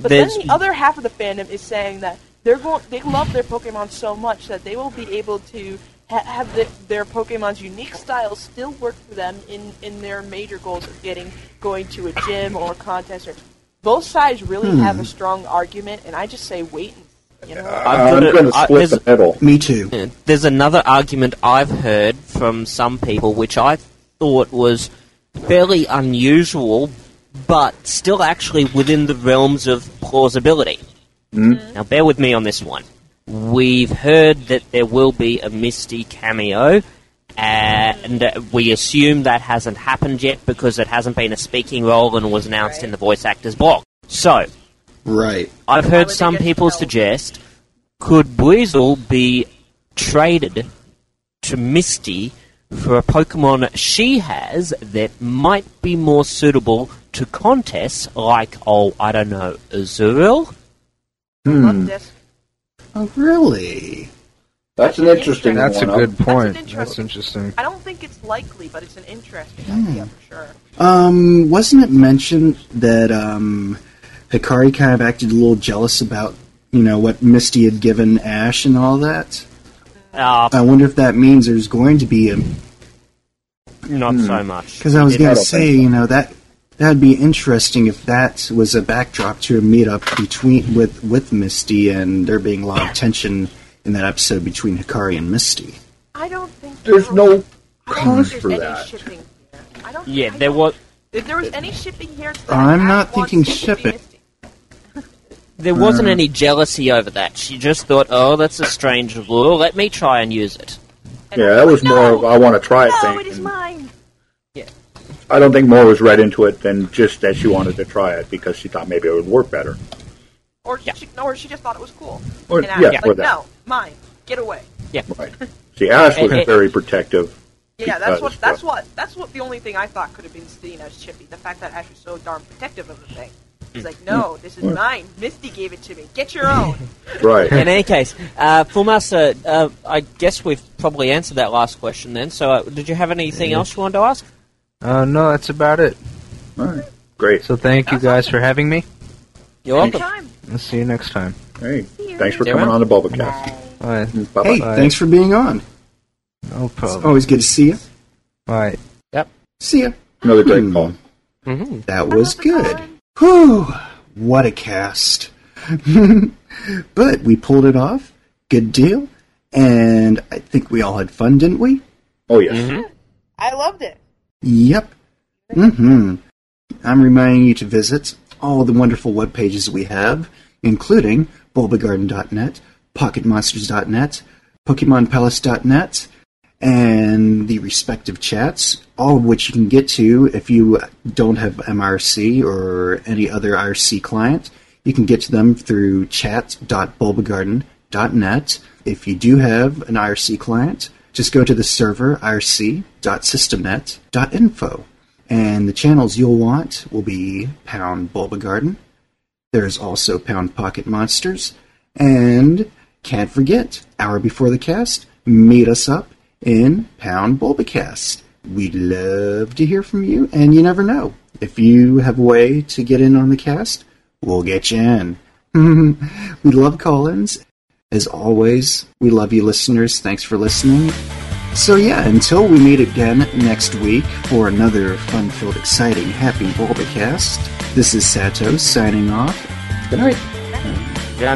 S4: But
S3: There's-
S4: then the other half of the fandom is saying that they're going, they love their Pokemon so much that they will be able to ha- have the, their Pokemon's unique style still work for them in, in their major goals of getting going to a gym or a contest. Or both sides really have a hmm. strong argument, and I just say wait. and- You know,
S3: I've
S5: I'm
S3: got
S5: going to split
S3: there's-
S5: the middle.
S2: Me too.
S3: There's another argument I've heard from some people, which I thought was fairly unusual, but still actually within the realms of plausibility. Now, bear with me on this one. We've heard that there will be a Misty cameo, and uh, we assume that hasn't happened yet because it hasn't been a speaking role and was announced in the voice actor's blog. So,
S2: Right.
S3: I've heard some people
S4: spelled?
S3: suggest could Buizel be traded to Misty for a Pokemon she has that might be more suitable to contests like, oh, I don't know, Azurill?
S4: Love this.
S2: Oh, really?
S5: That's an interesting
S8: That's a
S5: one.
S8: good point.
S4: interesting-
S8: That's interesting.
S4: I don't think it's likely, but it's an interesting idea for sure.
S2: Um, wasn't it mentioned that um, Hikari kind of acted a little jealous about, you know, what Misty had given Ash and all that?
S3: Uh,
S2: I wonder if that means there's going to be a.
S3: not so much.
S2: Because I was going to say, you know, that that'd be interesting if that was a backdrop to a meetup between with with Misty, and there being a lot of tension in that episode between Hikari and Misty.
S4: I don't think
S5: There's no
S4: I
S5: cause for
S4: any
S5: that.
S4: Shipping here. I don't.
S3: Yeah,
S4: I
S3: there
S4: don't-
S3: was
S4: If there was any shipping here,
S2: I'm not thinking
S4: it to be
S2: shipping.
S4: Misty.
S3: there wasn't any jealousy over that. She just thought, oh, that's a strange rule. Let me try and use it.
S4: And
S5: Yeah, that
S4: like,
S5: was more
S4: no,
S5: of I want to try it
S4: No,
S5: thing.
S4: it is mine. Yeah.
S5: I don't think more was read into it than just that she wanted to try it because she thought maybe it would work better.
S4: Or she, or she just thought it was cool.
S5: Or-
S4: and Ash
S5: yeah,
S4: was
S5: or
S4: like,
S5: that.
S4: no, mine. Get away.
S5: Right. (laughs) See, Ash was very protective.
S4: Yeah, that's what. That's what. That's what. The only thing I thought could have been seen as Chippy. The fact that Ash was so darn protective of the thing. He's like, no, this is
S5: Mm.
S4: mine. Misty gave it to me. Get your own. (laughs)
S5: Right.
S3: In any case, uh, Fullmaster, uh, I guess we've probably answered that last question then. So, uh, did you have anything else you wanted to ask?
S8: Uh, no, that's about it.
S5: All right. Great.
S8: So thank you guys for having me.
S3: You're welcome.
S4: Anytime.
S8: I'll see you next time.
S5: Hey, thanks for
S3: Sarah?
S5: coming on the Bulbacast.
S8: Bye.
S5: Bye
S2: Hey,
S5: bye.
S2: thanks for being on.
S8: No
S2: It's always good to see you.
S8: Bye.
S2: See ya.
S5: Another great
S2: Hmm.
S5: call.
S3: hmm
S2: That was good. Whew, what a cast. (laughs) but we pulled it off. Good deal. And I think we all had fun, didn't we?
S5: Oh yes.
S4: I loved it.
S2: Yep. Mm-hmm. I'm reminding you to visit all the wonderful web pages we have, including bulbagarden.net, pocketmonsters.net, pokemonpalace.net, and the respective chats, all of which you can get to if you don't have mIRC or any other IRC client. You can get to them through chat.bulbagarden.net. If you do have an IRC client, just go to the server irc.systemnet.info. And the channels you'll want will be Pound Bulbagarden. There's also Pound Pocket Monsters. And can't forget, hour before the cast, meet us up in Pound Bulbacast. We'd love to hear from you, and you never know. If you have a way to get in on the cast, we'll get you in. we love call ins. As always, we love you listeners. Thanks for listening. So, yeah, until we meet again next week for another fun filled, exciting, happy Bulbacast, this is Sato signing off. Good night.
S3: じゃ